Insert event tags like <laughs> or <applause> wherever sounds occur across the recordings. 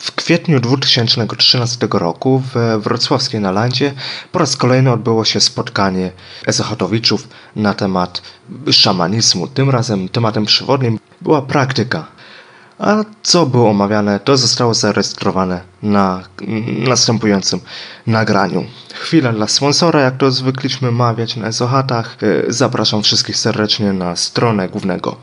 W kwietniu 2013 roku we wrocławskiej Nalandzie po raz kolejny odbyło się spotkanie ezochotowiczów na temat szamanizmu. Tym razem tematem przewodnim była praktyka. A co było omawiane, to zostało zarejestrowane na następującym nagraniu. Chwila dla sponsora, jak to zwykliśmy mawiać na Ezochatach. E, zapraszam wszystkich serdecznie na stronę głównego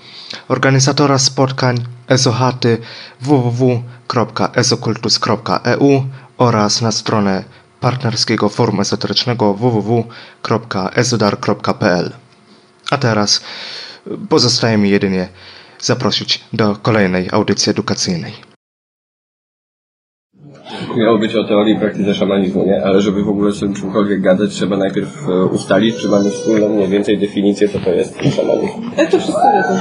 organizatora spotkań Ezochaty www.ezokultus.eu oraz na stronę partnerskiego forum ezoterycznego www.ezodar.pl. A teraz pozostaje mi jedynie zaprosić do kolejnej audycji edukacyjnej. Miało być o teorii i praktyce szamanizmu, nie? Ale żeby w ogóle z czymkolwiek gadać, trzeba najpierw e, ustalić, czy mamy wspólną mniej więcej definicję, co to jest szamanizm. Jak to wszyscy wiedzą?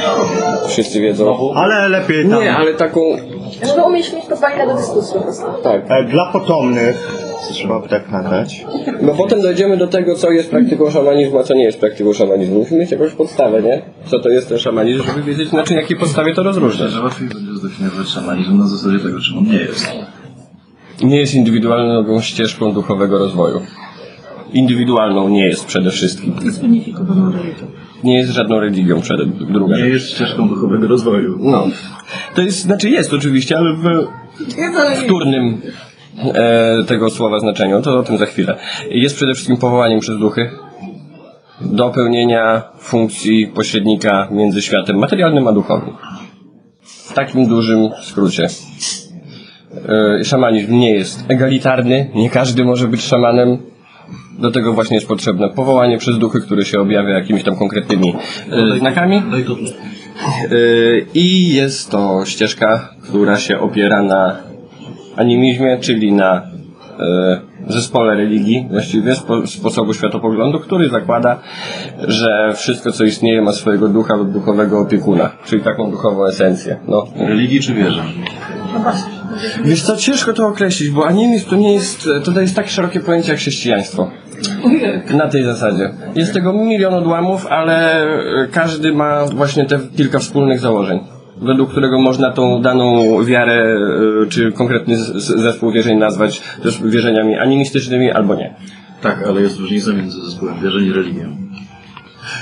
Wszyscy wiedzą. Ale lepiej tam. Nie, ale taką... Żeby umieć mieć podwalina do dyskusji po prostu. Tak. E, Dla potomnych trzeba by tak nagrać. No potem dojdziemy do tego, co jest praktyką szamanizmu, a co nie jest praktyką szamanizmu. Musimy mieć jakąś podstawę, nie? Co to jest ten szamanizm, żeby wiedzieć, na czym, jakiej podstawie to rozróżniać. Że łatwiej będzie zdefiniować szamanizm na zasadzie tego, czym on nie jest. Nie jest indywidualną ścieżką duchowego rozwoju. Indywidualną nie jest przede wszystkim. Jest. Nie jest żadną religią przede druga. Nie jest ścieżką duchowego rozwoju. No. To jest, znaczy jest oczywiście, ale w wtórnym e, tego słowa znaczeniu, to o tym za chwilę. Jest przede wszystkim powołaniem przez duchy do pełnienia funkcji pośrednika między światem materialnym a duchowym. W takim dużym skrócie. E, szamanizm nie jest egalitarny, nie każdy może być szamanem. Do tego właśnie jest potrzebne powołanie przez duchy, które się objawia jakimiś tam konkretnymi e, znakami. No i to tu. I jest to ścieżka, która się opiera na animizmie, czyli na zespole religii, właściwie spo, sposobu światopoglądu, który zakłada, że wszystko co istnieje ma swojego ducha lub duchowego opiekuna, czyli taką duchową esencję. No. Religii czy wierzy? Wiesz co, ciężko to określić, bo animizm to nie jest, to jest tak szerokie pojęcie jak chrześcijaństwo. Na tej zasadzie. Jest tego milion odłamów, ale e, każdy ma właśnie te kilka wspólnych założeń, według którego można tą daną wiarę e, czy konkretny zespół wierzeń nazwać też wierzeniami animistycznymi albo nie. Tak, ale jest różnica między zespołem wierzeń i religią.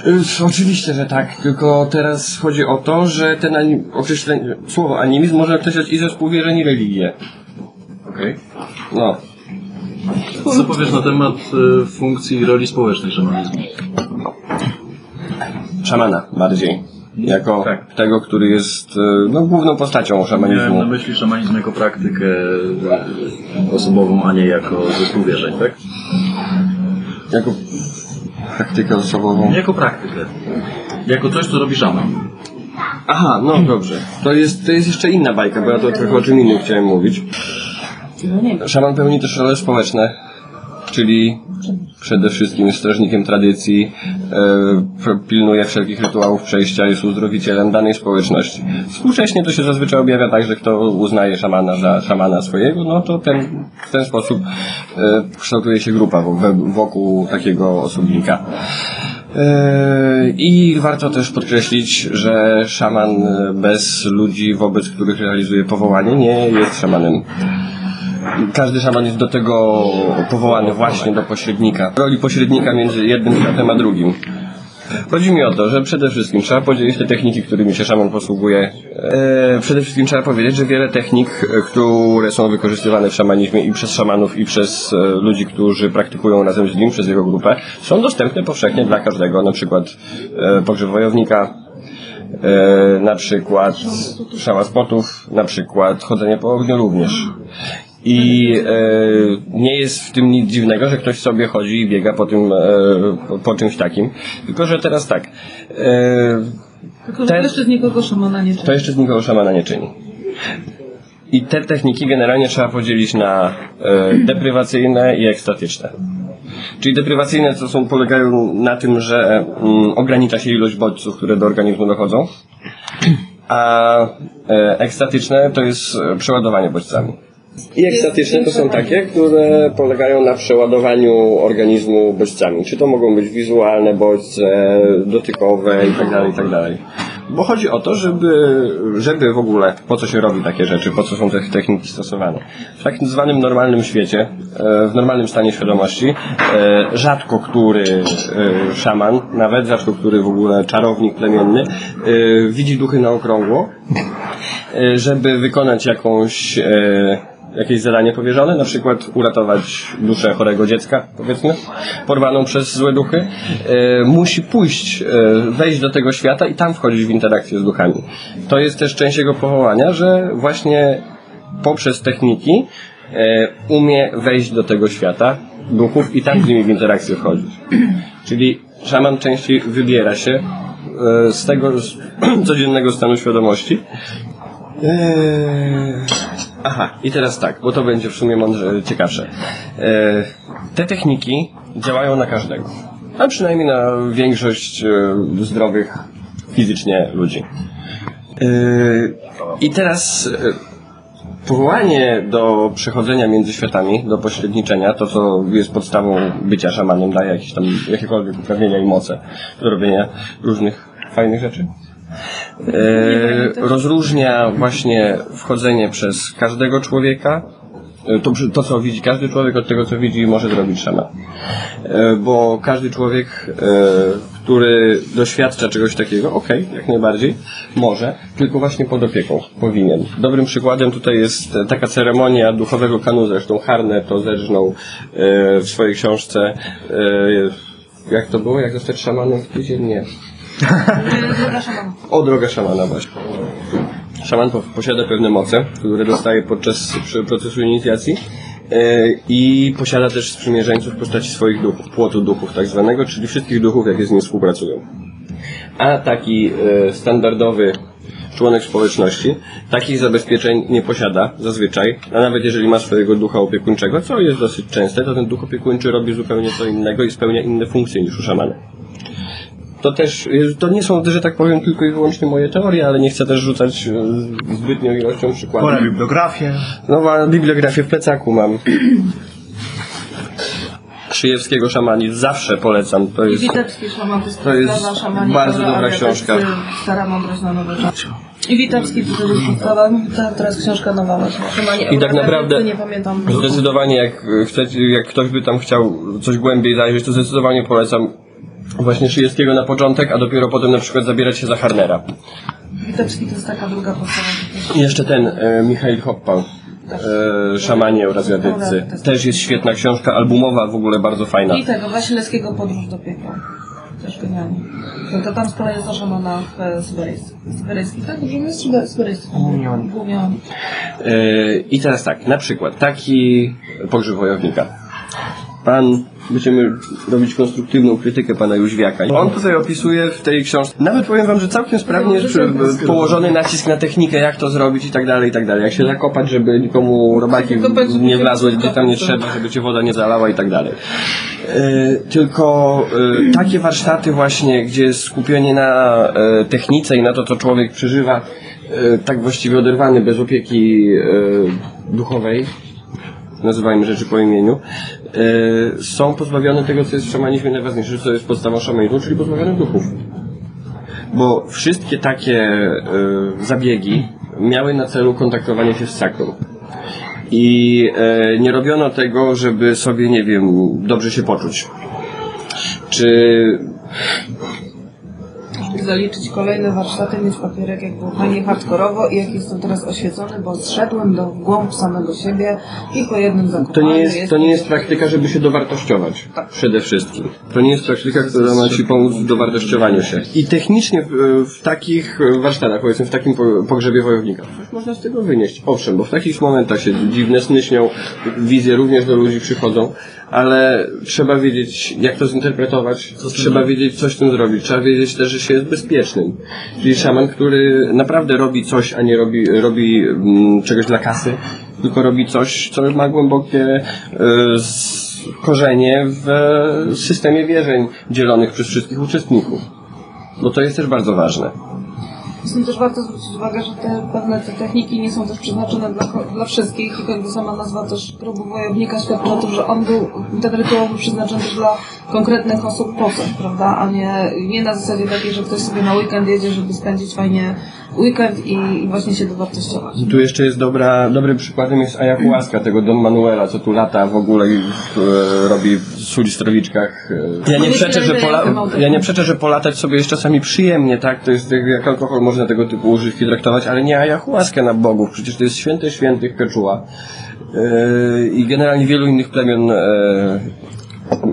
Y, Oczywiście, że tak, tylko teraz chodzi o to, że ten anim, określenie, słowo animizm może określać i zespół wierzeń i religię. Okej. No. Co powiesz na temat y, funkcji i roli społecznej szamanizmu? Szamana bardziej. Jako Tak. tego, który jest y, no, główną postacią Miałem szamanizmu. na myśli szamanizm jako praktykę y, osobową, a nie jako zespół wierzeń, tak? Jako praktykę osobową. Nie jako praktykę. Jako coś, co robi szaman. Aha, no dobrze. To jest, to jest jeszcze inna bajka, bo ja to trochę o czym innym chciałem mówić. No. Szaman pełni też role społeczne, czyli przede wszystkim jest strażnikiem tradycji, e, pilnuje wszelkich rytuałów przejścia, jest uzdrowicielem danej społeczności. Współcześnie to się zazwyczaj objawia tak, że kto uznaje szamana za szamana swojego, no to ten, w ten sposób e, kształtuje się grupa wo- wokół takiego osobnika. E, I warto też podkreślić, że szaman bez ludzi, wobec których realizuje powołanie, nie jest szamanem. Każdy szaman jest do tego powołany właśnie do pośrednika. Roli pośrednika między jednym światem a drugim. Chodzi mi o to, że przede wszystkim trzeba podzielić te techniki, którymi się szaman posługuje. E, przede wszystkim trzeba powiedzieć, że wiele technik, e, które są wykorzystywane w szamanizmie i przez szamanów, i przez e, ludzi, którzy praktykują razem z nim, przez jego grupę, są dostępne powszechnie dla każdego. Na przykład e, pogrzeb wojownika, e, na przykład szała spotów, na przykład chodzenie po ogniu również. I e, nie jest w tym nic dziwnego, że ktoś sobie chodzi i biega po tym, e, po, po czymś takim. Tylko, że teraz tak. E, to jeszcze z nikogo szamana nie to czyni. jeszcze z nikogo szamana nie czyni. I te techniki generalnie trzeba podzielić na e, deprywacyjne i ekstatyczne. Czyli deprywacyjne to są, polegają na tym, że mm, ogranicza się ilość bodźców, które do organizmu dochodzą, a e, ekstatyczne to jest e, przeładowanie bodźcami. I ekstatyczne to są takie, które polegają na przeładowaniu organizmu bodźcami. Czy to mogą być wizualne bodźce, dotykowe itd., itd. Bo chodzi o to, żeby, żeby w ogóle, po co się robi takie rzeczy, po co są te techniki stosowane. W tak zwanym normalnym świecie, e, w normalnym stanie świadomości, e, rzadko który e, szaman, nawet rzadko który w ogóle czarownik plemienny, widzi duchy na okrągło, żeby wykonać jakąś jakieś zadanie powierzone, na przykład uratować duszę chorego dziecka, powiedzmy, porwaną przez złe duchy, e, musi pójść, e, wejść do tego świata i tam wchodzić w interakcję z duchami. To jest też część jego powołania, że właśnie poprzez techniki e, umie wejść do tego świata duchów i tam z nimi w interakcję wchodzić. Czyli szaman częściej wybiera się e, z tego z <clears throat> codziennego stanu świadomości Eee, Aha, i teraz tak, bo to będzie w sumie mądrze, ciekawsze. Eee, te techniki działają na każdego, a przynajmniej na większość e, zdrowych fizycznie ludzi. Eee, I teraz e, powołanie do przechodzenia między światami, do pośredniczenia, to co jest podstawą bycia szamanem, daje jakieś tam jakiekolwiek uprawnienia i moce do robienia różnych fajnych rzeczy. E, rozróżnia właśnie wchodzenie przez każdego człowieka, e, to, to co widzi każdy człowiek od tego co widzi może zrobić szaman. E, bo każdy człowiek, który doświadcza czegoś takiego, okej, jak najbardziej, może, tylko właśnie pod opieką powinien. Dobrym przykładem tutaj jest taka ceremonia duchowego kanu, zresztą Harner to zerżnął w swojej książce jak to było? Jak zostać szamanem w tydzień? Nie. O, droga szamana właśnie. Szaman po- posiada pewne moce, które dostaje podczas procesu inicjacji e, i posiada też sprzymierzeńców w postaci swoich duchów, płotu duchów tak zwanego, czyli wszystkich duchów, jakie z nim współpracują. A taki e, standardowy członek społeczności takich zabezpieczeń nie posiada zazwyczaj, a nawet jeżeli ma swojego ducha opiekuńczego, co jest dosyć częste, to ten duch opiekuńczy robi zupełnie co innego i spełnia inne funkcje niż u szamana. To też, y, to nie są, że tak powiem, tylko i wyłącznie moje teorie, ale nie chcę też rzucać y, zbytnią ilością przykładów. Pora bibliografię. No, a bibliografię w plecaku mam. <clears throat> Szyjewskiego szamanizm zawsze polecam. To I jest, Witebski szaman, to jest, to jest szamanii, bardzo dobra książka. Stara mądrość na nowe czasy. I Witebski to też podstawa, ta, teraz książka nowa właśnie. Szamanie I tak naprawdę nie pamiętam. zdecydowanie jak chcecie, jak ktoś by tam chciał coś głębiej zajrzeć, to zdecydowanie polecam właśnie Szyjewskiego na początek, a dopiero potem na przykład zabierać się za Harnera. Witebski to jest taka druga podstawa. I jeszcze ten, e, Michail Hoppal. E, szamanie oraz wiadycy. Też jest świetna książka, albumowa, w ogóle bardzo fajna. I tego Wasilewskiego Podróż do piekła. Też genialnie. No to tam z kolei jest za szamana w e, Syberyjscy. Syberyjski, tak? Dobrze jest? Czy Syberyjski? Gumion. Gumion. E, I teraz tak, na przykład taki pogrzeb wojownika. Pan, będziemy robić konstruktywną krytykę pana Jóźwiaka. On tutaj opisuje w tej książce, nawet powiem wam, że całkiem sprawnie jest przy- położony nacisk na technikę, jak to zrobić i tak dalej, i tak dalej. Jak się zakopać, żeby nikomu robaki nie wlazły gdzie tam nie zakopać. trzeba, żeby cię woda nie zalała i tak dalej. E, Tylko e, takie warsztaty właśnie, gdzie jest skupienie na e, technice i na to, co człowiek przeżywa, tak właściwie oderwany, bez opieki duchowej, nazywajmy rzeczy po imieniu, e, są pozbawione tego, co jest w szamanizmie najważniejsze, co jest podstawą szamanizmu, czyli pozbawione duchów. Bo wszystkie takie e, zabiegi miały na celu kontaktowanie się z sakrum. I e, nie robiono tego, żeby sobie, nie wiem, dobrze się poczuć. Czy Zaliczyć kolejne warsztaty, mieć papierek, jak było fajnie hardkorowo i jak jestem teraz oświecony, bo zszedłem do głąb samego siebie i po jednym to zakopaniu nie jest, to nie jest praktyka, żeby się dowartościować. Przede wszystkim. To nie jest praktyka, która ma Ci pomóc w dowartościowaniu się. I technicznie w, w takich warsztatach, powiedzmy w takim po- pogrzebie wojownika, coś można z tego wynieść. Owszem, bo w takich momentach się dziwne sny śnią, wizje również do ludzi przychodzą, ale trzeba wiedzieć, jak to zinterpretować, trzeba wiedzieć, co z tym zrobić, trzeba wiedzieć też, że się jest bezpiecznym. Czyli szaman, który naprawdę robi coś, a nie robi, robi mm, czegoś dla kasy, tylko robi coś, co ma głębokie z, korzenie w systemie wierzeń dzielonych przez wszystkich uczestników. Bo to jest też bardzo ważne. Z tym też warto zwrócić uwagę, że te pewne te techniki nie są też przeznaczone dla, dla wszystkich, tylko jakby sama nazwa też grobu wojownika świadczy o tym, że on był, ten rytuał był przeznaczony też dla konkretnych osób po coś, prawda? A nie, nie na zasadzie takiej, że ktoś sobie na weekend jedzie, żeby spędzić fajnie weekend i, i właśnie się dowartościować. Tu jeszcze jest dobra, dobrym przykładem jest ayahuasca, tego Don Manuela, co tu lata w ogóle i e, robi w sulistrowiczkach. e. Ja nie, przeczę, że pola, ja nie przeczę, że polatać sobie jest czasami przyjemnie, tak? To jest jak- jak alkohol, można tego typu używki traktować, ale nie ayahuasca na bogów. Przecież to jest święte świętych Quechua. E, I generalnie wielu innych plemion e,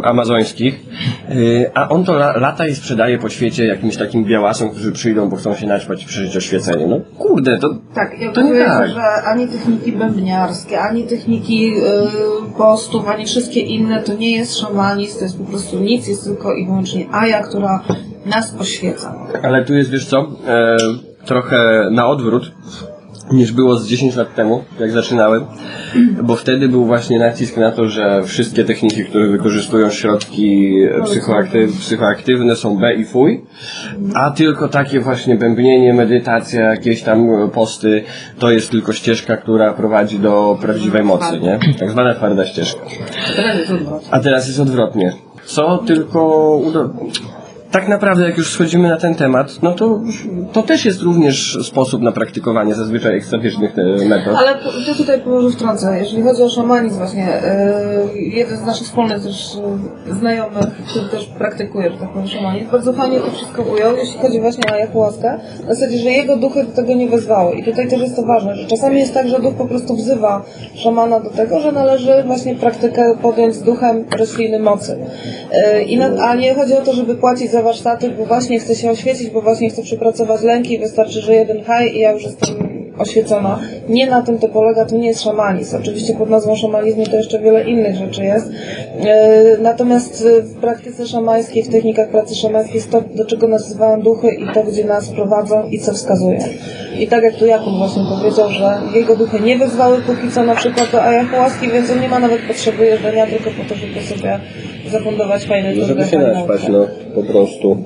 amazońskich, Yy, a on to la, lata i sprzedaje po świecie jakimś takim białasom, którzy przyjdą, bo chcą się naćpać i przeżyć oświecenie. No kurde, to, Tak, ja to nie tak. że ani techniki bębniarskie, ani techniki y, postów, ani wszystkie inne to nie jest szamanizm, to jest po prostu nic, jest tylko i wyłącznie Aja, która nas oświeca. Ale tu jest, wiesz co, e, trochę na odwrót niż było z 10 lat temu, jak zaczynałem, bo wtedy był właśnie nacisk na to, że wszystkie techniki, które wykorzystują środki psychoaktyw, psychoaktywne są B i fuj, a tylko takie właśnie bębnienie, medytacja, jakieś tam posty, to jest tylko ścieżka, która prowadzi do prawdziwej mocy, nie? Tak zwana twarda ścieżka. A teraz jest odwrotnie. Co tylko. Tak naprawdę, jak już schodzimy na ten temat, no to, to też jest również sposób na praktykowanie zazwyczaj ekstatycznych e, metod. Ale ja tutaj może wtrącę, jeżeli chodzi o szamanizm właśnie, yy, jeden z naszych wspólnych też yy, znajomych, który też praktykuje, że tak powiem, szamanizm, bardzo fajnie to wszystko ujął, jeśli chodzi właśnie o ayahuaskę, w zasadzie, że jego duchy do tego nie wezwały. I tutaj też jest to ważne, że czasami jest tak, że duch po prostu wzywa szamana do tego, że należy właśnie praktykę podjąć z duchem rośliny mocy. I na, a nie chodzi o to, żeby płacić za warsztaty, bo właśnie chce się oświecić, bo właśnie chce przepracować lęki, wystarczy, że jeden haj i ja już jestem oświecona. Nie na tym to polega, to nie jest szamanizm. Oczywiście pod nazwą szamanizmu to jeszcze wiele innych rzeczy jest. E, Natomiast e, w praktyce szamańskiej, w technikach pracy szamańskiej jest to, do czego nas wzywają duchy i to, gdzie nas prowadzą i co wskazują. I tak jak tu Jakub właśnie powiedział, że jego duchy nie wezwały póki co na przykład do ayahuaski, więc on nie ma nawet potrzeby jedzenia tylko po to, żeby sobie zafundować fajne Żeby się naćpać, no, po prostu.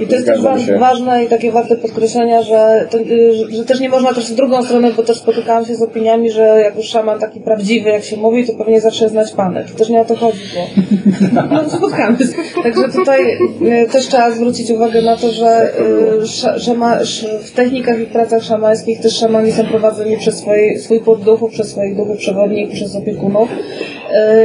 I to jest też wa- ważne i takie warte podkreślenia, że, to, y, że- że też nie można też w drugą stronę, bo też spotykałam się z opiniami, że jak już szaman taki prawdziwy, jak się mówi, to pewnie zawsze znać panę. To też nie o to chodzi, bo no, spotkamy się. Także tutaj y, też trzeba zwrócić uwagę na to, że y, sz, szama, sz, w technikach i pracach szamańskich też szamani są prowadzeni przez swoi, swój podduchów, przez swoich duchów przewodnich, przez opiekunów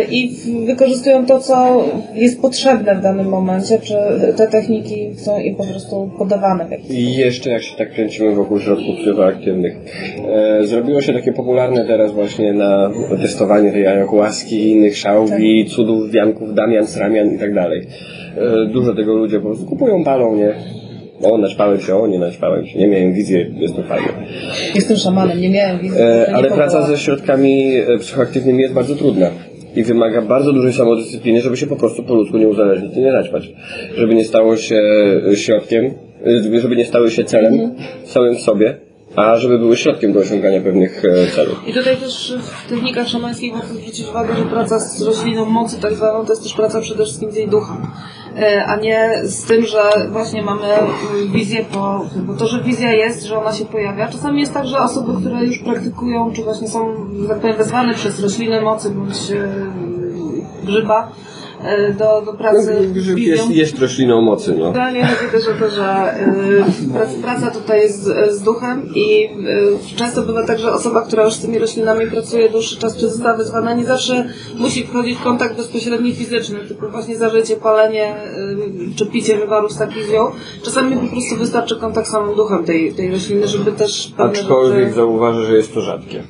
i wykorzystują to, co jest potrzebne w danym momencie, czy te techniki są im po prostu podawane w jakiś I jeszcze jak się tak kręcimy wokół środków psychoaktywnych. E, zrobiło się takie popularne teraz właśnie na testowanie tej ayahuaski i innych szałwi, cudów, wianków, damian, sramian i tak dalej. E, dużo tego ludzie po prostu kupują, palą, nie? O, naćpałem się, o, nie naćpałem się, nie miałem wizji, jest to fajne. Jestem szamanem, nie miałem wizji. E, ale praca ze środkami e, psychoaktywnymi jest bardzo trudna. I wymaga bardzo dużej samodyscypliny, żeby się po prostu po ludzku nie uzależnić i nie naćpać. Żeby nie stało się środkiem, e, żeby nie stały się celem Mhm. samym w sobie, a żeby były środkiem do osiągania pewnych e, celów. I tutaj też w technikach szamańskich warto zwrócić uwagę, że praca z rośliną mocy tak zwaną to jest też praca przede wszystkim z jej duchem. E, A nie z tym, że właśnie mamy mm, wizję po... Bo to, że wizja jest, że ona się pojawia. Czasami jest tak, że osoby, które już praktykują, czy właśnie są, tak powiem, wezwane przez roślinę mocy bądź e, grzyba do, do pracy z Grzyb jest, jest rośliną mocy, no. Generalnie chodzi też o to, że y, praca, tutaj jest z, z duchem i y, często bywa tak, że osoba, która już z tymi roślinami pracuje dłuższy czas, czy została wyzwana, nie zawsze musi wchodzić w kontakt bezpośredni fizyczny, typu właśnie zażycie, palenie y, czy picie wywaru z takich ziół. Czasami po prostu wystarczy kontakt z samym duchem tej, tej rośliny, żeby też Aczkolwiek rzeczy zauważę, że jest to rzadkie.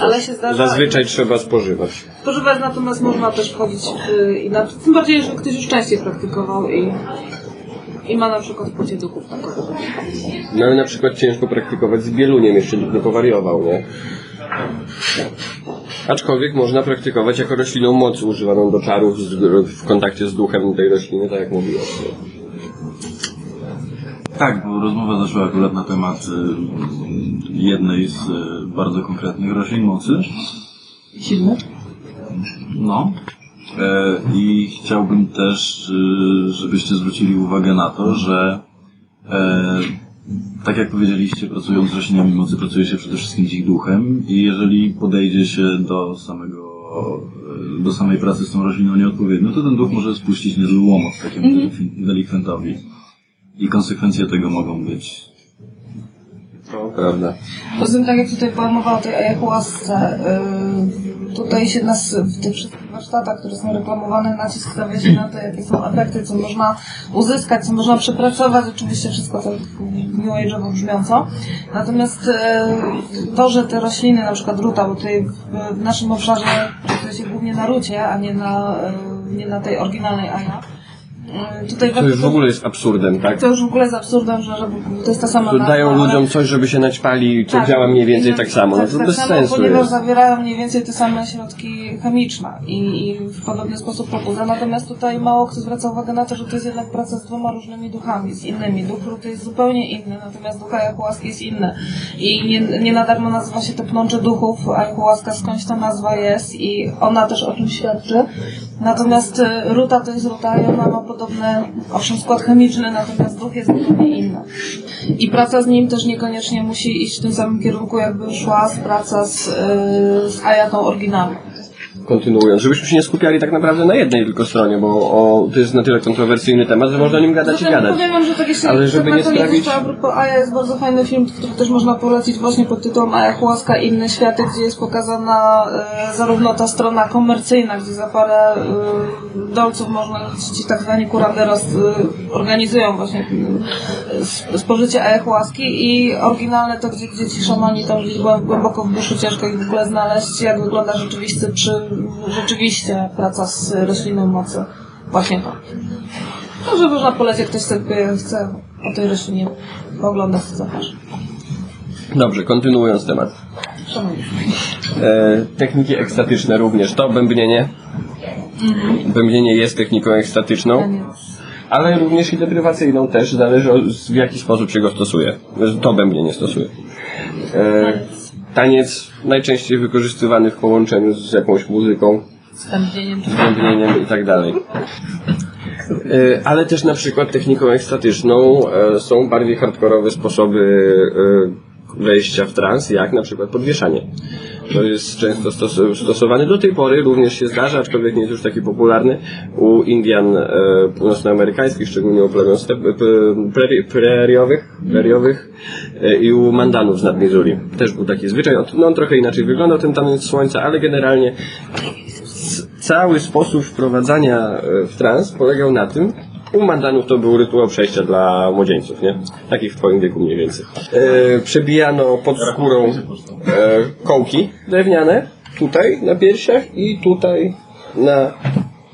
Ale się zdarza- Zazwyczaj trzeba spożywać. spożywać, natomiast można też wchodzić y, i na, tym bardziej, że ktoś już częściej praktykował i, i ma na przykład poczucie duchów takowe. No ale na przykład ciężko praktykować z bieluniem, jeszcze nikt nie powariował, nie? Aczkolwiek można praktykować jako rośliną mocy używaną do czarów w kontakcie z duchem tej rośliny, tak jak mówiłem. Tak, bo rozmowa zaszła akurat na temat y, jednej z y, bardzo konkretnych roślin mocy. Silny? No. E, I chciałbym też, y, żebyście zwrócili uwagę na to, że e, tak jak powiedzieliście, pracując z roślinami mocy, pracuje się przede wszystkim z ich duchem i jeżeli podejdzie się do samego do samej pracy z tą rośliną nieodpowiednio, to ten duch może spuścić niezły łomot takiemu delif- delikwentowi. I konsekwencje tego mogą być No, prawda. Poza tym, tak jak tutaj Pan mowa o tej ayahuasce, yy, tutaj się nas w tych wszystkich warsztatach, które są reklamowane, nacisk stawia się na to, jakie są efekty, co można uzyskać, co można przepracować, oczywiście wszystko tak new age'owo brzmiąco. Natomiast yy, to, że te rośliny, na przykład ruta, bo tutaj w, w naszym obszarze pracuje się głównie na rucie, a nie na, yy, nie na tej oryginalnej aja. Yy, Tutaj To już w ogóle jest absurdem, tak? to już w ogóle jest absurdem, że, że to jest ta sama nazwa, dają ale- ludziom coś, żeby się naćpali, co działa mniej więcej tak samo. No to bez samo, sensu ponieważ jest. zawierają mniej więcej te same środki chemiczne i, i w podobny sposób pobudza. Natomiast tutaj mało kto zwraca uwagę na to, że to jest jednak praca z dwoma różnymi duchami, z innymi. Duch to jest zupełnie inny, natomiast duch ayahuaski jest inny. I nie, nie na darmo nazywa się to pnącze duchów. Ayahuasca skądś ta nazwa jest i ona też o tym świadczy. Natomiast y, ruta to jest ruta i ona ma podobny, owszem, skład chemiczny, natomiast duch jest zupełnie inny. I praca z nim też niekoniecznie musi iść w tym samym kierunku, jakby szła z praca z, y, z Ayatą oryginalną. Kontynuując, żebyśmy się nie skupiali tak naprawdę na jednej tylko stronie, bo o, to jest na tyle kontrowersyjny temat, że można o nim gadać i Zatem gadać. powiem wam, że tak jeszcze Ale żeby nie sprawić- a propos Aja jest bardzo fajny film, który też można polecić właśnie pod tytułem Ayahuasca i inne światy, gdzie jest pokazana e, zarówno ta strona komercyjna, gdzie za parę e, dolców można ci tak zwani kuraderos e, organizują właśnie e, sp- spożycie ayahuaski i oryginalne to, gdzie, gdzie ci szamani tam gdzieś głę- głęboko w buszu ciężko ich w ogóle znaleźć, jak wygląda rzeczywiście, przy, rzeczywiście praca z rośliną mocy. Właśnie to. Może można polecić, jak ktoś sobie chce o tej roślinie pooglądać, to zapraszam. Dobrze, kontynuując temat. E, techniki ekstatyczne również. To bębnienie. Bębnienie jest techniką ekstatyczną, ale również i deprywacyjną też. Zależy od, w jaki sposób się go stosuje. To bębnienie stosuje. E, taniec najczęściej wykorzystywany w połączeniu z jakąś muzyką, Z bębnieniem i tak dalej. E, Ale też na przykład techniką ekstatyczną e, są bardziej hardkorowe sposoby e, wejścia w trans, jak na przykład podwieszanie. To jest często stos- stosowane do tej pory, również się zdarza, aczkolwiek nie jest już taki popularny u Indian e, północnoamerykańskich, szczególnie u plemion p, preri, e, i u Mandanów z nad Missouri. Też był taki zwyczaj, On- no on trochę inaczej wyglądał ten taniec słońca, ale generalnie cały sposób wprowadzania e, w trans polegał na tym, u Mandanów to był rytuał przejścia dla młodzieńców, nie? Takich w twoim wieku mniej więcej. E, przebijano pod skórą e, kołki drewniane, tutaj na piersiach i tutaj na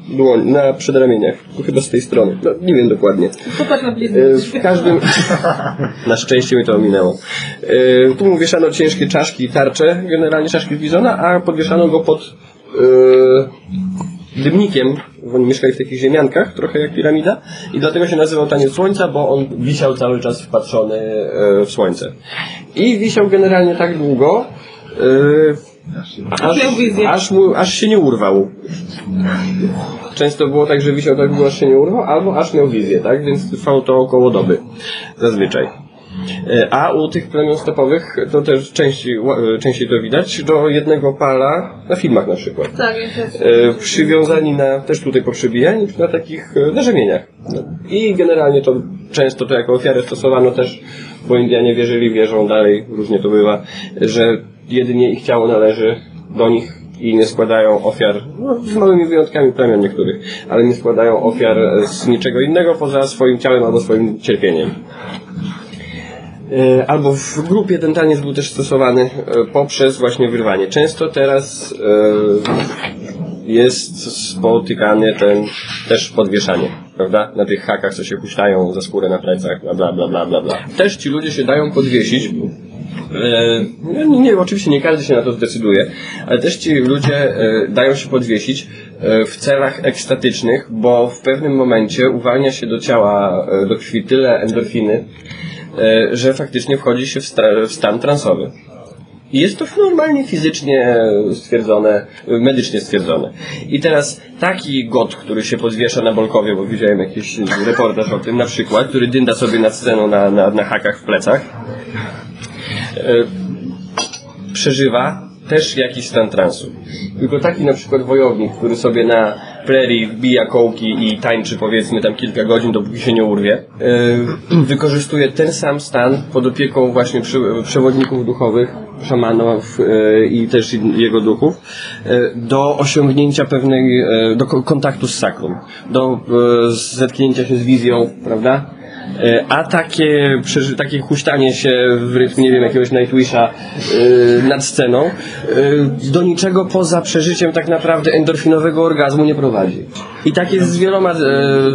dłoń, na przedramieniach. Chyba z tej strony. No, nie wiem dokładnie. Popatrz na. E, W każdym... Na szczęście mi to ominęło. E, Tu mu wieszano ciężkie czaszki i tarcze, generalnie czaszki z bizona, a podwieszano go pod e, dymnikiem. Oni mieszkali w takich ziemiankach, trochę jak piramida i dlatego się nazywał taniec słońca, bo on wisiał cały czas wpatrzony e, w słońce. I wisiał generalnie tak długo, e, aż, aż, mu, aż się nie urwał. Często było tak, że wisiał tak długo, aż się nie urwał, albo aż miał wizję, tak? Więc trwało to około doby. Zazwyczaj. E, A u tych plemion stepowych to też częściej, częściej to widać, do jednego pala na filmach na przykład. Tak, E, przywiązani na, też tutaj poprzebijani, na takich e, na rzemieniach. No. I generalnie to często to jako ofiarę stosowano też, bo Indianie wierzyli, wierzą dalej, różnie to bywa, że jedynie ich ciało należy do nich i nie składają ofiar, no, z małymi wyjątkami plemion niektórych, ale nie składają ofiar z niczego innego poza swoim ciałem albo swoim cierpieniem. E, Albo w grupie ten taniec był też stosowany e, poprzez właśnie wyrwanie. Często teraz e, jest spotykany ten też podwieszanie, prawda? Na tych hakach, co się huśtają za skórę na plecach, bla bla bla bla bla. bla. Też ci ludzie się dają podwiesić. E, nie, nie, oczywiście nie każdy się na to zdecyduje, ale też ci ludzie dają się podwiesić w celach ekstatycznych, bo w pewnym momencie uwalnia się do ciała, do krwi tyle endorfiny, że faktycznie wchodzi się w, w stan transowy. I jest to normalnie fizycznie stwierdzone, medycznie stwierdzone. I teraz taki got, który się podwiesza na Bolkowie, bo widziałem jakiś reportaż o tym na przykład, który dynda sobie nad sceną na, na, na hakach w plecach, e, przeżywa też jakiś stan transu. Tylko taki na przykład wojownik, który sobie na prerii wbija kołki i tańczy powiedzmy tam kilka godzin, dopóki się nie urwie, yy, <clears throat> wykorzystuje ten sam stan pod opieką właśnie przewodników duchowych, szamanów yy, i też jego duchów, yy, do osiągnięcia pewnej, do ko- kontaktu z sakrum, do zetknięcia się z wizją, prawda? E, A takie, takie huśtanie się w rytm, nie wiem, jakiegoś Nightwisha yy, nad sceną, yy, do niczego poza przeżyciem tak naprawdę endorfinowego orgazmu nie prowadzi. I tak jest z wieloma,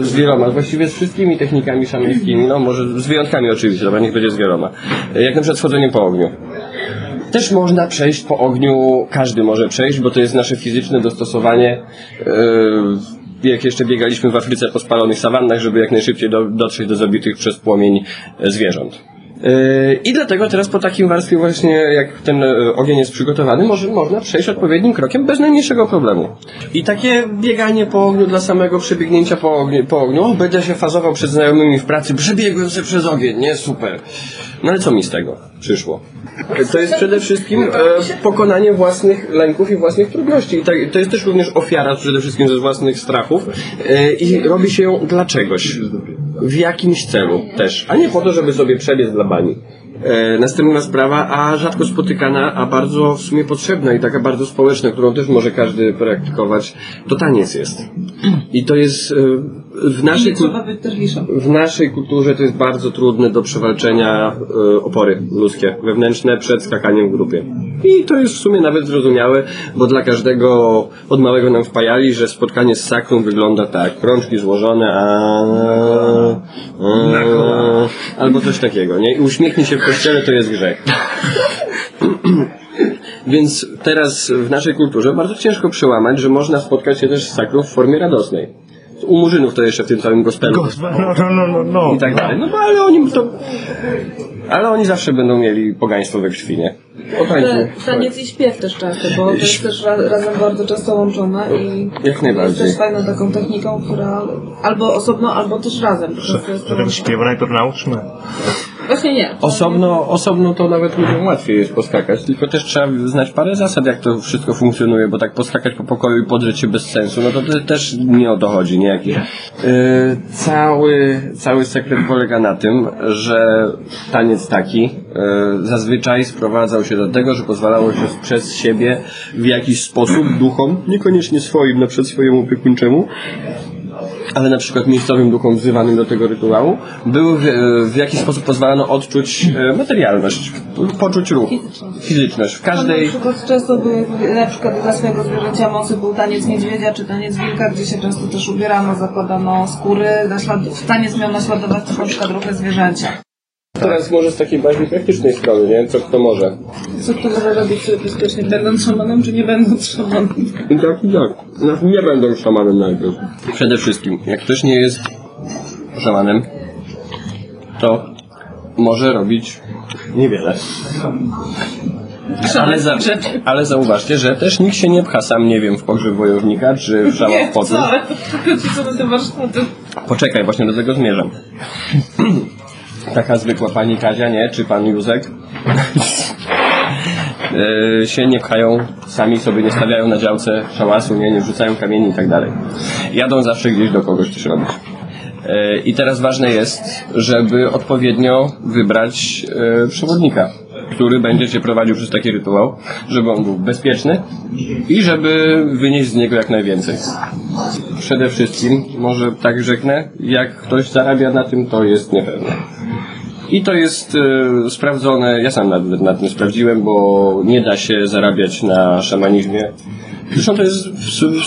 z wieloma, właściwie z wszystkimi technikami szamańskimi, no może z wyjątkami oczywiście, dobra, niech będzie z wieloma. Jak na przykład schodzenie po ogniu. Też można przejść po ogniu, każdy może przejść, bo to jest nasze fizyczne dostosowanie. Yy, jak jeszcze biegaliśmy w Afryce po spalonych sawannach, żeby jak najszybciej do, dotrzeć do zabitych przez płomień e, zwierząt. Yy, I dlatego teraz po takim warstwie właśnie, jak ten e, ogień jest przygotowany, może, można przejść odpowiednim krokiem bez najmniejszego problemu. I takie bieganie po ogniu dla samego przebiegnięcia po ogniu, po ogniu będę się fazował przed znajomymi w pracy, przebiegłem się przez ogień, nie? Super. No ale co mi z tego przyszło? To jest przede wszystkim e, pokonanie własnych lęków i własnych trudności. I tak, to jest też również ofiara przede wszystkim ze własnych strachów e, i robi się ją dla czegoś. W jakimś celu też. A nie po to, żeby sobie przebiec dla E, następna sprawa, a rzadko spotykana, a bardzo w sumie potrzebna i taka bardzo społeczna, którą też może każdy praktykować, to taniec jest. I to jest e, w naszej, w naszej kulturze to jest bardzo trudne do przewalczenia e, opory ludzkie, wewnętrzne przed skakaniem w grupie. I to jest w sumie nawet zrozumiałe, bo dla każdego od małego nam wpajali, że spotkanie z sakrum wygląda tak, rączki złożone, a, a albo coś takiego, nie? I uśmiechnij się w kościele, to jest grzech. <clears throat> Więc teraz w naszej kulturze bardzo ciężko przełamać, że można spotkać się też z sakrum w formie radosnej. U murzynów to jeszcze w tym całym gospelu No, no, no, no, no. i tak dalej. No ale oni to... Ale oni zawsze będą mieli pogaństwo we krwi, nie? Ta- Taniec i śpiew też często, bo to jest też ra, razem bardzo często łączone i Jak jest najbardziej. też fajną taką techniką, która albo osobno, albo też razem. Jest. Zatem śpiewu najpierw nauczmy. Właśnie nie. Osobno, osobno to nawet ludziom łatwiej jest poskakać, tylko też trzeba znać parę zasad, jak to wszystko funkcjonuje, bo tak poskakać po pokoju i podrzeć się bez sensu, no to, to też nie o to chodzi, nie? Jak, yy, cały, cały sekret polega na tym, że taniec taki zazwyczaj sprowadzał się do tego, że pozwalało się przez siebie w jakiś sposób duchom, niekoniecznie swoim, na przykład swojemu opiekuńczemu, ale na przykład miejscowym duchom wzywanym do tego rytuału, był w, w jakiś sposób pozwalano odczuć e, materialność, poczuć ruch, fizyczność. W Tam na każdej, przykład często były, na przykład dla swojego zwierzęcia mocy był taniec niedźwiedzia czy taniec wilka, gdzie się często też ubierano, zakładano skóry. Naślad- Taniec miał naśladować na przykład ruchy zwierzęcia. Teraz może z takiej bardziej praktycznej strony, nie? Co kto może. Co kto może robić sobie bezpiecznie, będąc szamanem czy nie będąc szamanem? Tak, i tak. No, nie będą szamanem najpierw. Przede wszystkim, jak ktoś nie jest szamanem, to może robić niewiele. Ale, za, ale zauważcie, że też nikt się nie pcha sam, nie wiem, w pogrzeb wojownika, czy w szałach. Tylko ci co na te warsztaty. Poczekaj, właśnie do tego zmierzam. <clears throat> Taka zwykła pani Kazia, nie? Czy pan Józek? E, się nie pchają, sami sobie nie stawiają na działce szałasu, nie, nie wrzucają kamieni i tak dalej. Jadą zawsze gdzieś do kogoś coś robić. E, I teraz ważne jest, żeby odpowiednio wybrać e, przewodnika, który będzie cię prowadził przez taki rytuał, żeby on był bezpieczny i żeby wynieść z niego jak najwięcej. Przede wszystkim, może tak rzeknę, jak ktoś zarabia na tym, to jest niepewne. I to jest e, sprawdzone, ja sam nawet nad tym sprawdziłem, bo nie da się zarabiać na szamanizmie. Zresztą to jest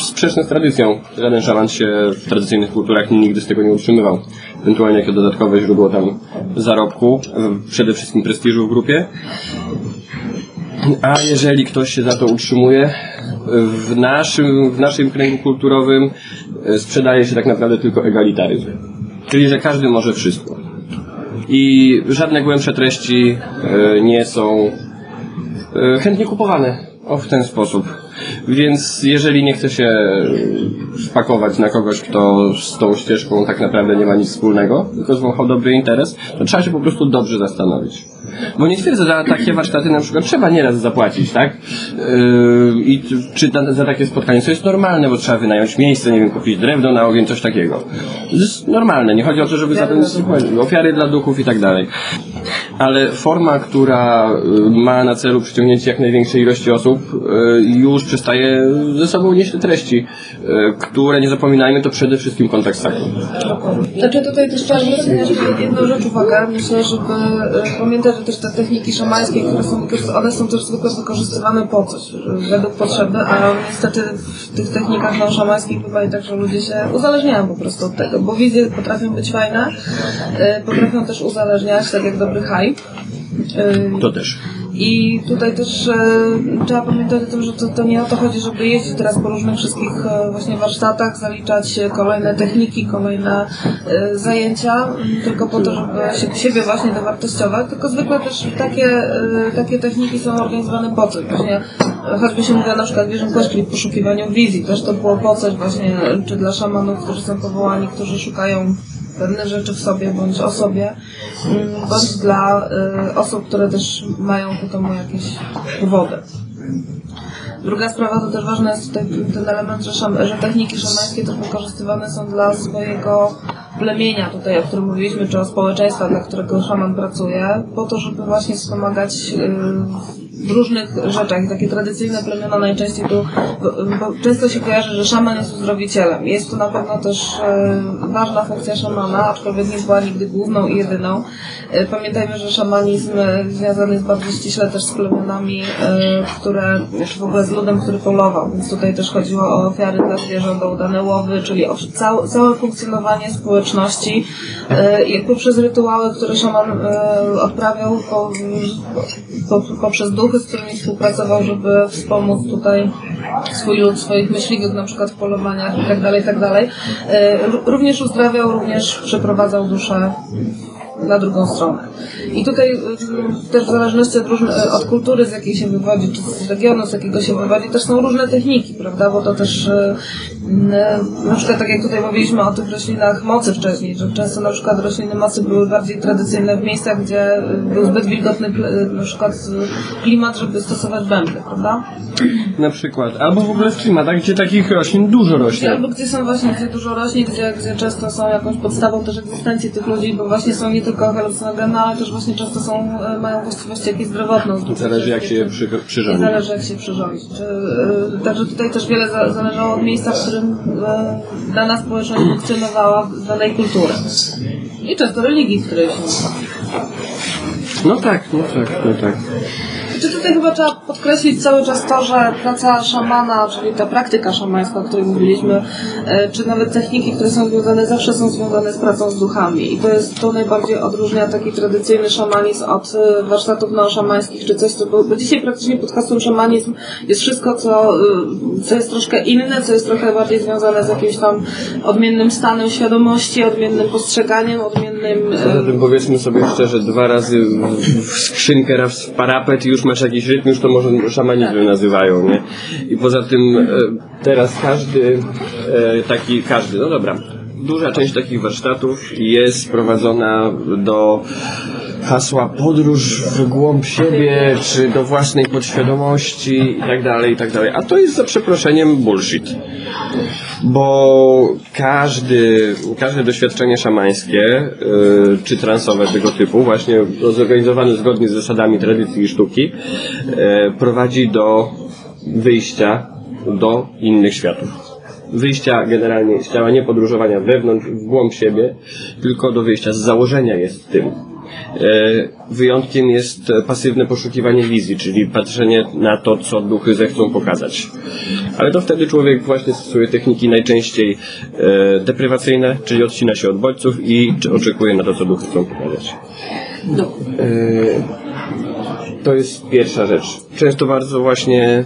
sprzeczne z tradycją. Żaden szaman się w tradycyjnych kulturach nigdy z tego nie utrzymywał. Ewentualnie jako dodatkowe źródło tam zarobku, przede wszystkim prestiżu w grupie. A jeżeli ktoś się za to utrzymuje, w naszym, w naszym kręgu kulturowym e, sprzedaje się tak naprawdę tylko egalitaryzm. Czyli, że każdy może wszystko. I żadne głębsze treści e, nie są e, chętnie kupowane. O, w ten sposób. Więc jeżeli nie chce się spakować na kogoś, kto z tą ścieżką tak naprawdę nie ma nic wspólnego, tylko zwąchał dobry interes, to trzeba się po prostu dobrze zastanowić. Bo nie twierdzę, że takie warsztaty na przykład trzeba nieraz zapłacić, tak? Yy, I czy za takie spotkanie, co jest normalne, bo trzeba wynająć miejsce, nie wiem, kupić drewno na ogień, coś takiego. To jest normalne, nie chodzi o to, żeby za. Ofiary dla duchów i tak dalej. Ale forma, która y, ma na celu przyciągnięcie jak największej ilości osób, y, już przestaje ze sobą nieść te treści, y, które, nie zapominajmy, to przede wszystkim kontakt z. Znaczy tutaj też trzeba zwrócić jedną rzecz uwagę. Myślę, żeby e, pamiętać, że też te techniki szamańskie, które są one są też zwykle wykorzystywane po coś, według potrzeby, a niestety w tych technikach no, szamańskich bywa i tak, że ludzie się uzależniają po prostu od tego, bo wizje potrafią być fajne, e, potrafią też uzależniać, tak jak dobry hype. E, To też. I tutaj też e, trzeba pamiętać o tym, że to, to nie o to chodzi, żeby jeździć teraz po różnych wszystkich e, właśnie warsztatach, zaliczać kolejne techniki, kolejne e, zajęcia, m, tylko po to, żeby się, siebie właśnie dowartościować, tylko zwykle też takie, takie techniki są organizowane po coś. Właśnie choćby się mówiła na przykład Quest, czyli poszukiwaniu wizji, też to było po coś właśnie, czy dla szamanów, którzy są powołani, którzy szukają pewne rzeczy w sobie bądź o sobie, mm, bądź dla y, osób, które też mają ku temu jakieś powody. Druga sprawa to też ważny jest tutaj ten element, że, szam, że techniki szamańskie też wykorzystywane są dla swojego plemienia tutaj, o którym mówiliśmy, czy o społeczeństwa, dla którego szaman pracuje, po to, żeby właśnie wspomagać y, w różnych rzeczach. Takie tradycyjne plemiona najczęściej tu, często się kojarzy, że szaman jest uzdrowicielem. Jest to na pewno też e, ważna funkcja szamana, aczkolwiek nie była nigdy główną i jedyną. E, pamiętajmy, że szamanizm e, związany jest bardzo ściśle też z plemionami, które, czy w ogóle z ludem, który polował, więc tutaj też chodziło o ofiary dla zwierząt, o udane łowy, czyli o całe, całe funkcjonowanie społeczności i poprzez rytuały, które szaman odprawiał po, po, poprzez duchy, z którymi współpracował, żeby wspomóc tutaj swój lud, swoich myśliwych, na przykład w polowaniach i tak dalej, i tak. E, ró- Również uzdrawiał, również przeprowadzał duszę na drugą stronę. I tutaj y, też w zależności od, różne, od kultury, z jakiej się wywodzi, czy z regionu, z jakiego się wywodzi, też są różne techniki, prawda? Bo to też na przykład tak jak tutaj mówiliśmy o tych roślinach mocy wcześniej, że często na przykład rośliny mocy były bardziej tradycyjne w miejscach, gdzie był zbyt wilgotny y, na przykład y, klimat, żeby stosować bębny, prawda? Na przykład. Albo w ogóle w klimatach, gdzie takich roślin dużo rośnie. Albo gdzie są właśnie gdzie dużo roślin, gdzie, gdzie często są jakąś podstawą też egzystencji tych ludzi, bo właśnie są nie tylko halucynogenne, ale też właśnie często są, e, mają właściwości jakieś zdrowotne. Zależy jak się je przy, przyrządzi. zależy jak się. Czy, e, Także tutaj też wiele za, zależało od miejsca, w którym e, dana społeczność funkcjonowała, z danej kultury. I często religii, w której się No tak, no tak, no tak. Czy tutaj chyba trzeba podkreślić cały czas to, że praca szamana, czyli ta praktyka szamańska, o której mówiliśmy, e, czy nawet techniki, które są związane, zawsze są związane z pracą z duchami. I to jest to najbardziej odróżnia taki tradycyjny szamanizm od e, warsztatów neoszamańskich, czy coś, co, bo, bo dzisiaj praktycznie pod hasłem szamanizm jest wszystko, co, e, co jest troszkę inne, co jest trochę bardziej związane z jakimś tam odmiennym stanem świadomości, odmiennym postrzeganiem, odmiennym... e, Poza tym powiedzmy sobie szczerze, dwa razy w, skrzynkę, raz w parapet i już masz jakiś rytm, już to może szamanizmem nazywają, nie? I poza tym e, teraz każdy e, taki, każdy, no dobra, duża część takich warsztatów jest sprowadzona do hasła podróż w głąb siebie, czy do własnej podświadomości i tak dalej, i tak dalej. A to jest za przeproszeniem bullshit bo każdy, każde doświadczenie szamańskie y, czy transowe tego typu, właśnie zorganizowane zgodnie z zasadami tradycji i sztuki, y, prowadzi do wyjścia do innych światów. Wyjścia generalnie z ciała, nie podróżowania wewnątrz, w głąb siebie, tylko do wyjścia z założenia jest tym. E, Wyjątkiem jest e, pasywne poszukiwanie wizji, czyli patrzenie na to, co duchy zechcą pokazać. Ale to wtedy człowiek właśnie stosuje techniki najczęściej e, deprywacyjne, czyli odcina się od bodźców i oczekuje na to, co duchy chcą pokazać. To jest pierwsza rzecz. Często bardzo właśnie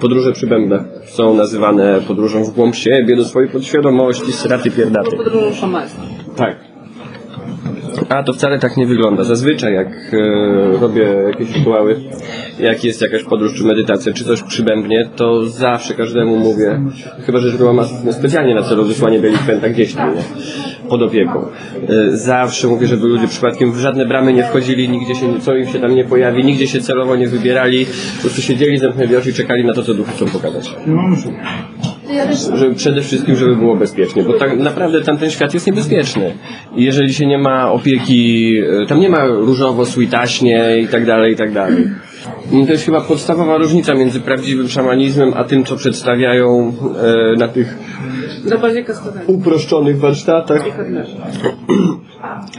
podróże przy bębnach są nazywane podróżą w głąb siebie, do swojej podświadomości, straty pierdaty. podróżą szamańską. Tak. A to wcale tak nie wygląda. Zazwyczaj jak e, robię jakieś rytuały, jak jest jakaś podróż czy medytacja, czy coś przybębnie, to zawsze każdemu mówię, chyba że rytuał ma specjalnie na celu wysłanie delikwenta gdzieś tam, nie? pod opieką. E, Zawsze mówię, żeby ludzie przypadkiem w żadne bramy nie wchodzili, nigdzie się, co im się tam nie pojawi, nigdzie się celowo nie wybierali, po prostu siedzieli, zamknęli oczy i czekali na to, co duchy chcą pokazać. Ja też Żeby przede wszystkim, żeby było bezpiecznie, bo tak naprawdę tamten świat jest niebezpieczny. I jeżeli się nie ma opieki, e, tam nie ma różowo, sweetaśnie i tak dalej, i tak dalej. I to jest chyba podstawowa różnica między prawdziwym szamanizmem, a tym, co przedstawiają e, na tych bardziej kaskaderii. uproszczonych warsztatach. <clears throat>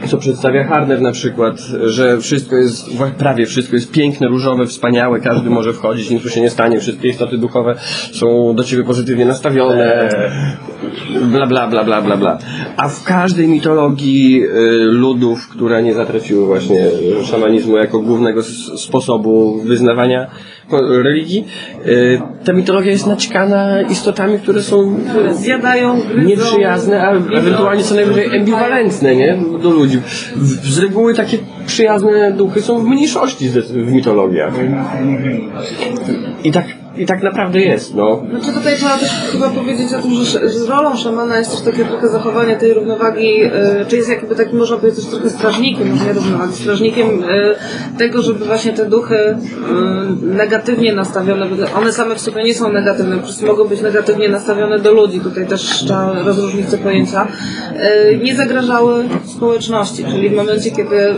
Co przedstawia Harner na przykład, że wszystko jest, prawie wszystko jest piękne, różowe, wspaniałe, każdy może wchodzić, nic mu się nie stanie, wszystkie istoty duchowe są do ciebie pozytywnie nastawione, bla bla bla bla bla bla. A w każdej mitologii y, ludów, które nie zatraciły właśnie szamanizmu jako głównego sposobu wyznawania religii, y, ta mitologia jest naćkana istotami, które są zjadają, gryzą. nieprzyjazne, a ewentualnie co najwyżej ambiwalentne, nie? Do ludzi. Z reguły takie przyjazne duchy są w mniejszości w mitologiach. I tak, i tak naprawdę jest, no. Znaczy tutaj trzeba też chyba powiedzieć o tym, że, że rolą szamana jest też takie trochę zachowanie tej równowagi, y, czy jest jakby takim, można powiedzieć, trochę strażnikiem, nie równowagi, strażnikiem y, tego, żeby właśnie te duchy y, negatywnie nastawione, one same w sobie nie są negatywne, po prostu mogą być negatywnie nastawione do ludzi, tutaj też trzeba rozróżnić te pojęcia, nie zagrażały społeczności, czyli w momencie, kiedy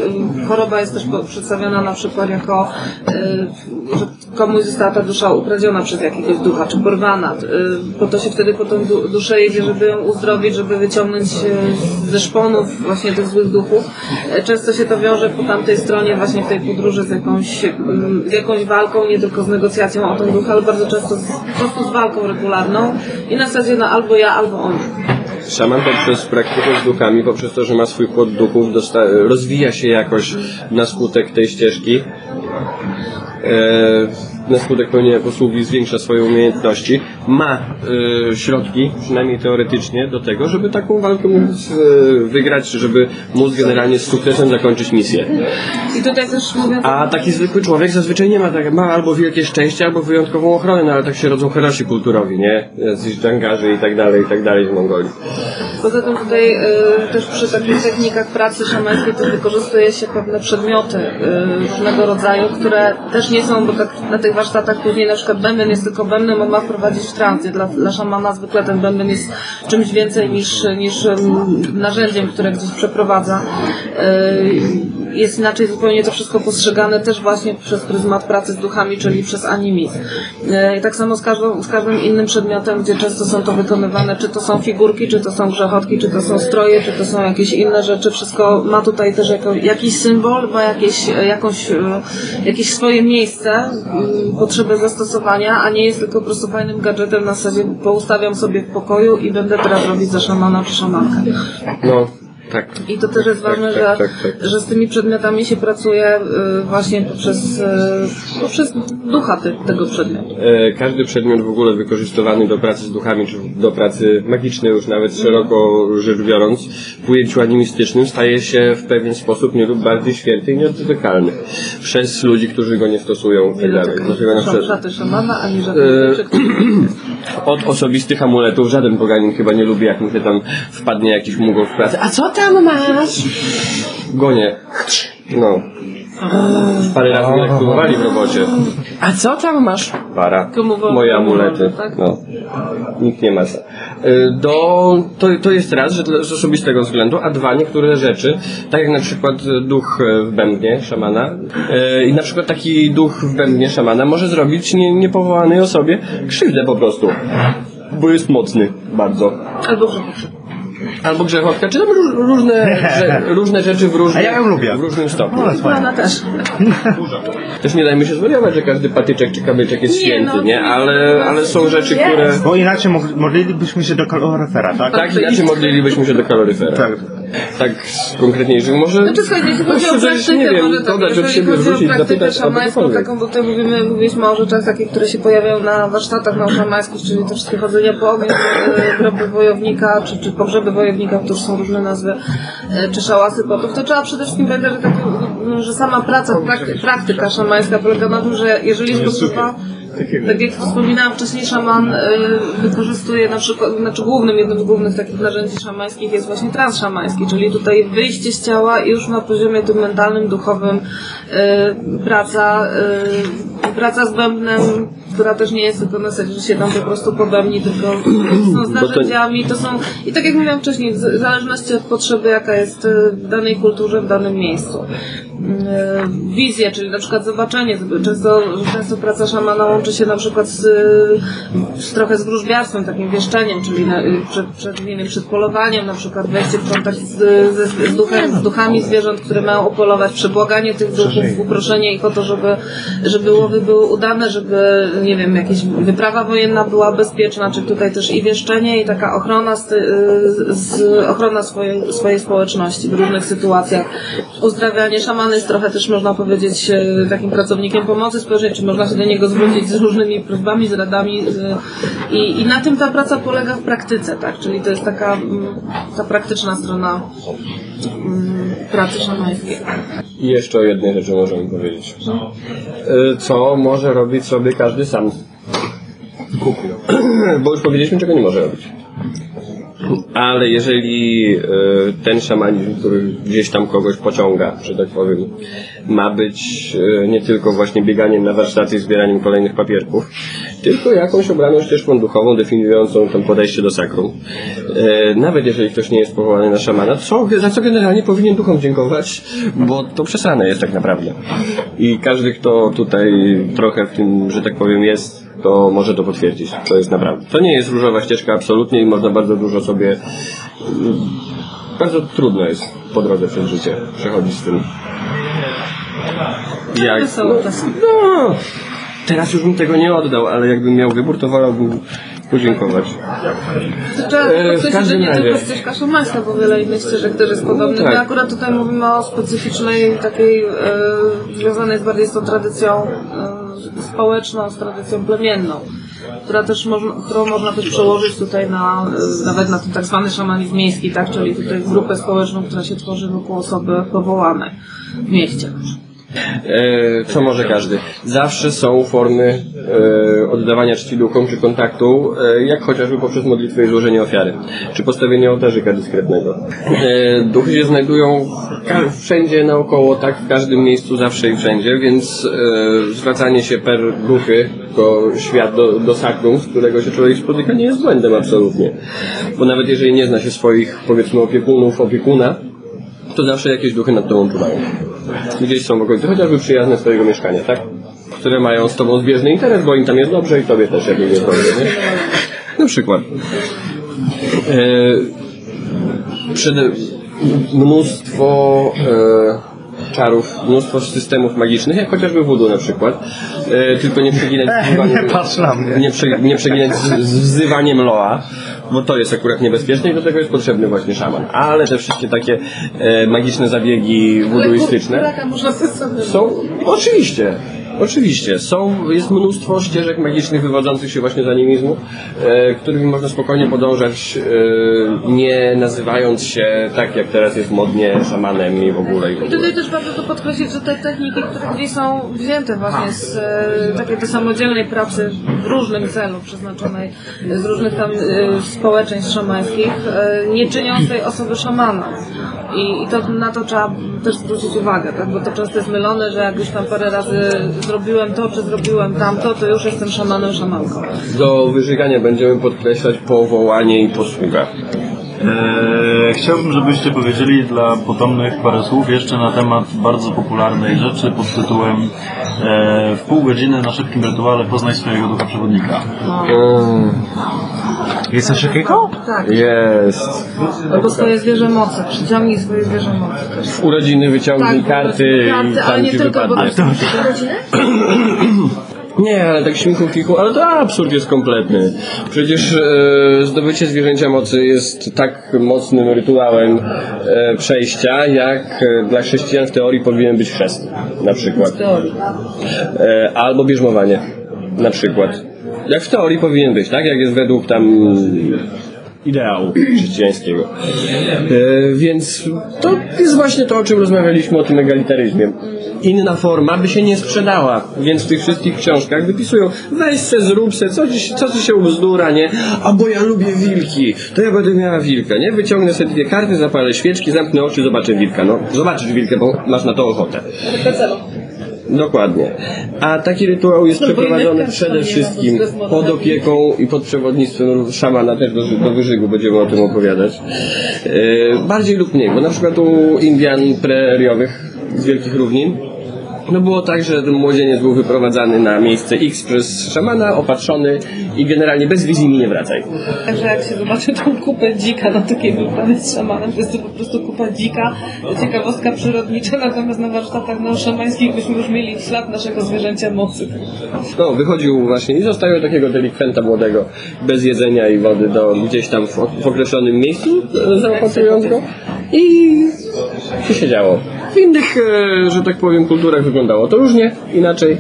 choroba jest też przedstawiona na przykład jako, że komuś została ta dusza ukradziona przez jakiegoś ducha, czy porwana, y, po to się wtedy po tą du- duszę jedzie, żeby ją uzdrowić, żeby wyciągnąć y, ze szponów właśnie tych złych duchów. Y, Często się to wiąże po tamtej stronie właśnie w tej podróży z jakąś, mm, z jakąś walką, nie tylko z negocjacją o ten duch, ale bardzo często z, po prostu z walką regularną i na zasadzie na albo ja, albo on. Szaman poprzez praktykę z duchami, poprzez to, że ma swój płot duchów, rozwija się jakoś na skutek tej ścieżki. E, na skutek pełnienia posługi zwiększa swoje umiejętności. Ma e, środki, przynajmniej teoretycznie, do tego, żeby taką walkę móc e, wygrać, żeby móc generalnie z sukcesem zakończyć misję. I tutaj też mówiąc A taki zwykły człowiek zazwyczaj nie ma tak, ma albo wielkie szczęście, albo wyjątkową ochronę, no ale tak się rodzą herosi kulturowi, nie? Jacyś dżangarzy i tak dalej, i tak dalej w Mongolii. Poza tym tutaj y, też przy takich technikach pracy szamańskiej też wykorzystuje się pewne przedmioty y, różnego rodzaju, które też nie są, bo tak na tych warsztatach później na przykład bęben jest tylko bębnem, on ma wprowadzić w transie. Dla, dla szamana zwykle ten bęben jest czymś więcej niż, niż narzędziem, które gdzieś przeprowadza. Y, jest inaczej zupełnie to wszystko postrzegane też właśnie przez pryzmat pracy z duchami, czyli przez animizm. E, I tak samo z, z każdym innym przedmiotem, gdzie często są to wykonywane, czy to są figurki, czy to są grzechotki, czy to są stroje, czy to są jakieś inne rzeczy, wszystko ma tutaj też jako, jakiś symbol, ma jakieś, e, jakąś, e, jakieś swoje miejsce, potrzebę zastosowania, a nie jest tylko po prostu fajnym gadżetem na zasadzie poustawiam sobie w pokoju i będę teraz robić za szamana czy szamankę. No, tak. I to też jest ważne, tak, że, tak, tak. że z tymi przedmiotami się pracuje y, właśnie poprzez, y, poprzez ducha te, tego przedmiotu. E, Każdy przedmiot w ogóle wykorzystywany do pracy z duchami, czy do pracy magicznej już nawet szeroko rzecz biorąc, w ujęciu animistycznym staje się w pewien sposób nie lub bardziej święty i nieodtykalny przez ludzi, którzy go nie stosują tak dalej. Dlatego na przykład szaty szamana, ani żadne E, rzeczy, <clears throat> od osobistych amuletów żaden poganin chyba nie lubi, jak mu się tam wpadnie jakiś mugol w pracy. A co tam masz? Gonie. No. Parę razy mnie tak próbowali w robocie. A co tam masz? Para. Moje amulety. tak? No. Nikt nie ma. za. Y, Do, to, to jest raz, że dla- z osobistego względu, a dwa, niektóre rzeczy, tak jak na przykład y, duch y, w bębnie szamana y, i na przykład taki duch w bębnie szamana może zrobić nie, niepowołanej osobie krzywdę po prostu. Bo jest mocny bardzo. Albo. Albo grzechotka, czy tam róż, różne, że, różne rzeczy w różnym, A ja ją lubię. w różnym stopniu. Ona też. <laughs> Też nie dajmy się zwariować, że każdy patyczek czy kamyczek jest Nie, święty, no, nie? Ale, ale są rzeczy, Jest. które... Bo inaczej modlilibyśmy się do kaloryfera, tak? Tak, inaczej modlilibyśmy się do kaloryfera. Tak. Tak z konkretniejszych może... Znaczy słuchajcie, jeśli chodzi o praktykę, nie wiem, może tak, dodać od jeżeli siebie, wrzucić, zapytać, szamańską, taką, bo tutaj mówimy, mówiliśmy o rzeczach takich, które się pojawiają na warsztatach nauszamańskich, czyli te wszystkie chodzenia po ogniu, e, groby wojownika, czy, czy pogrzeby wojownika, to już są różne nazwy, e, czy szałasy potów, to trzeba przede wszystkim pamiętać, że, taki, że sama praca, prakty, praktyka szamańska polega na tym, że jeżeli jest potrzeba Tak jak wspominałam wcześniej, szaman y, wykorzystuje na przykład, znaczy głównym, jednym z głównych takich narzędzi szamańskich jest właśnie trans szamański, czyli tutaj wyjście z ciała i już na poziomie tym mentalnym, duchowym y, praca, y, praca z bębnem, która też nie jest tylko na zasadzie, że się tam po prostu pobębni, tylko są z narzędziami, to są, i tak jak mówiłam wcześniej, w zależności od potrzeby, jaka jest w danej kulturze, w danym miejscu. E, wizję, czyli na przykład zobaczenie. Często, często praca szamana łączy się na przykład z, z trochę z wróżbiarstwem, takim wieszczeniem, czyli na, przed, przed, wiem, przed polowaniem, na przykład wejście w kontakt z, z, z, duchem, z duchami zwierząt, które mają opolować, przebłaganie tych duchów, uproszenie ich o to, żeby, żeby łowy były udane, żeby, nie wiem, jakaś wyprawa wojenna była bezpieczna, czyli tutaj też i wieszczenie, i taka ochrona, z, z, ochrona swojej, swojej społeczności w różnych sytuacjach. Uzdrawianie szamany jest trochę też można powiedzieć e, takim pracownikiem pomocy społecznej, czy można się do niego zwrócić z różnymi prośbami, z radami e, i, i na tym ta praca polega w praktyce, tak? Czyli to jest taka mm, ta praktyczna strona mm, pracy szamańskiej. I jeszcze o jednej rzeczy możemy powiedzieć. Y, Co może robić sobie każdy sam? <clears throat> Bo już powiedzieliśmy, czego nie może robić. Ale jeżeli y, ten szamanizm, który gdzieś tam kogoś pociąga, że tak powiem, ma być y, nie tylko właśnie bieganiem na warsztaty i zbieraniem kolejnych papierków, tylko jakąś obraną ścieżką duchową definiującą tam podejście do sakrum. Y, Nawet jeżeli ktoś nie jest powołany na szamana, co, za co generalnie powinien duchom dziękować, bo to przesrane jest tak naprawdę. I każdy, kto tutaj trochę w tym, że tak powiem, jest to może to potwierdzić. To jest naprawdę. To nie jest różowa ścieżka absolutnie i można bardzo dużo sobie. mm, Bardzo trudno jest po drodze przez życie przechodzić z tym. Jak, czasem. no, teraz już bym tego nie oddał, ale jakbym miał wybór, to wolałbym podziękować. To Trzeba E, w podkreślić, że każdym nie tylko ścieżka szamańska, bo wiele innych ścieżek też jest podobnych. Tak. My akurat tutaj mówimy o specyficznej, takiej, e, związanej z bardziej z tą tradycją e, społeczną, z tradycją plemienną, która też można, którą można też przełożyć tutaj na, e, nawet na ten tak zwany szamanizm miejski, tak, czyli tutaj grupę społeczną, która się tworzy wokół osoby powołanej w mieście. E, co może każdy. Zawsze są formy e, oddawania czci duchom czy kontaktu, e, jak chociażby poprzez modlitwę i złożenie ofiary, czy postawienie ołtarzyka dyskretnego. Duchy się znajdują wszędzie naokoło, tak w każdym miejscu, zawsze i wszędzie, więc zwracanie się per duchy do świat, do, do sakrum, z którego się człowiek spotyka, nie jest błędem absolutnie. Bo nawet jeżeli nie zna się swoich, powiedzmy, opiekunów, opiekuna, to zawsze jakieś duchy nad tobą czuwają. Gdzieś są w okolicy, chociażby przyjazne swojego mieszkania, tak? Które mają z tobą zbieżny interes, bo im tam jest dobrze i tobie też jakby jest dobrze, nie? Na przykład. E, przed mnóstwo e, czarów, mnóstwo systemów magicznych, jak chociażby voodoo na przykład. E, tylko nie przeginać z wzywaniem, nie patrz na mnie. nie, prze, nie przeginać z, z wzywaniem Loa, bo to jest akurat niebezpieczne i do tego jest potrzebny właśnie szaman. Ale te wszystkie takie e, magiczne zabiegi sobie są, oczywiście, oczywiście, są, jest mnóstwo ścieżek magicznych wywodzących się właśnie z animizmu, e, którymi można spokojnie podążać, e, nie nazywając się tak, jak teraz jest modnie, szamanem i w ogóle. I w I ogóle. tutaj też warto to podkreślić, że te techniki, które gdzieś są wzięte właśnie z e, takiej tej samodzielnej pracy w różnym celu przeznaczonej, z różnych tam e, społeczeństw szamańskich, e, nie czynią z tej osoby szamana. I, i to, na to trzeba też zwrócić uwagę, tak? bo to często jest mylone, że jak już tam parę razy zrobiłem to, czy zrobiłem tamto, to już jestem szamanem, szamanką. Do wyżygania będziemy podkreślać powołanie i posługa. Eee, chciałbym, żebyście powiedzieli dla potomnych parę słów jeszcze na temat bardzo popularnej rzeczy pod tytułem e, w pół godziny na szybkim rytuale poznaj swojego ducha przewodnika. Mm, Jest coś takiego? Tak. jest. Albo swoje zwierzę mocy, przyciągnij swoje zwierzę mocy też. Urodziny wyciągnij Tak, karty karty, i ale tam nie ci tylko, bo wypadnie. też rodziny? <clears throat> Nie, ale tak śmichu kichu, ale to absurd jest kompletny. Przecież e, zdobycie zwierzęcia mocy jest tak mocnym rytuałem e, przejścia, jak e, dla chrześcijan w teorii powinien być chrzest, na przykład. W. E, albo bierzmowanie, na przykład. Jak w teorii powinien być, tak? Jak jest według tam ideału chrześcijańskiego. E, więc to jest właśnie to, o czym rozmawialiśmy, o tym egalitaryzmie. Inna forma by się nie sprzedała, więc w tych wszystkich książkach wypisują weź se, zrób se, co ci, co ci się ubzdura, nie? A bo ja lubię wilki, to ja będę miała wilka, nie? Wyciągnę sobie dwie karty, zapalę świeczki, zamknę oczy, zobaczę wilka. No, zobaczysz wilkę, bo masz na to ochotę. Dokładnie. A taki rytuał jest No, przeprowadzony przede wszystkim pod opieką i pod przewodnictwem szamana, też do, do wyżygu będziemy o tym opowiadać. E, bardziej lub mniej, bo na przykład u Indian preriowych z Wielkich Równin no było tak, że ten młodzieniec był wyprowadzany na miejsce X przez szamana, opatrzony i generalnie bez wizji mi nie wracaj. Także jak się zobaczy tą kupę dzika na takiej wyprawie z szamanem, to jest to po prostu kupa dzika, ciekawostka przyrodnicza, natomiast na warsztatach no, szamańskich byśmy już mieli ślad naszego zwierzęcia mocy. No, wychodził właśnie i zostawił takiego delikwenta młodego bez jedzenia i wody do gdzieś tam w, w określonym miejscu, e, zaopatrując go i co się działo. W innych, e, że tak powiem, kulturach wyglądało to różnie, inaczej.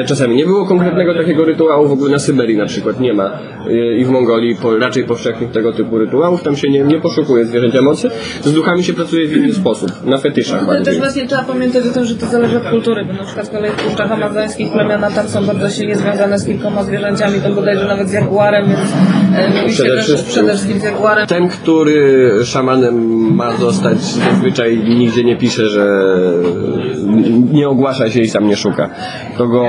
E, Czasami nie było konkretnego takiego rytuału, w ogóle na Syberii na przykład nie ma e, i w Mongolii po, raczej powszechnych tego typu rytuałów, tam się nie, nie poszukuje zwierzęcia mocy. Z duchami się pracuje w inny sposób, na fetyszach Ale też bardziej. właśnie trzeba pamiętać o tym, że to zależy od kultury, bo na przykład z kolei w puszczach amazońskich plemiona tam są bardzo silnie związane z kilkoma zwierzęciami, to bodajże nawet z jaguarem, więc mówi się Przede też wszystkim. przede wszystkim z jaguarem. Ten, który szamanem ma zostać, zazwyczaj nigdzie nie pisze, że nie ogłasza się i sam nie szuka. To go,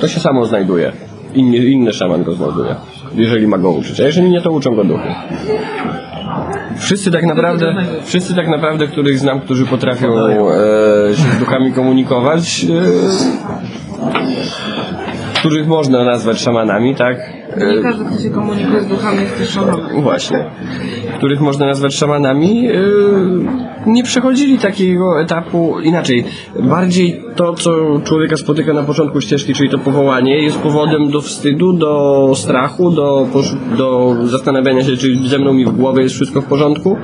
to się samo znajduje. Inny, inny szaman go znajduje, jeżeli ma go uczyć. A jeżeli nie, to uczą go duchy. Wszyscy tak naprawdę, wszyscy tak naprawdę, których znam, którzy potrafią e, się z duchami komunikować, e, których można nazwać szamanami, tak? E, Nie każdy, kto się komunikuje z duchami jest też szamanem. Właśnie. Których można nazwać szamanami, yy, nie przechodzili takiego etapu inaczej. Bardziej to, co człowieka spotyka na początku ścieżki, czyli to powołanie, jest powodem do wstydu, do strachu, do, do zastanawiania się, czy ze mną mi w głowie jest wszystko w porządku.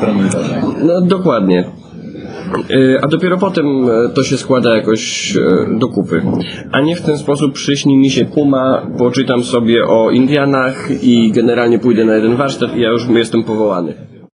Paranoidalnej. No dokładnie. Yy, A dopiero potem e, to się składa jakoś e, do kupy. A nie w ten sposób przyśni mi się Puma, poczytam sobie o Indianach i generalnie pójdę na jeden warsztat i ja już jestem powołany.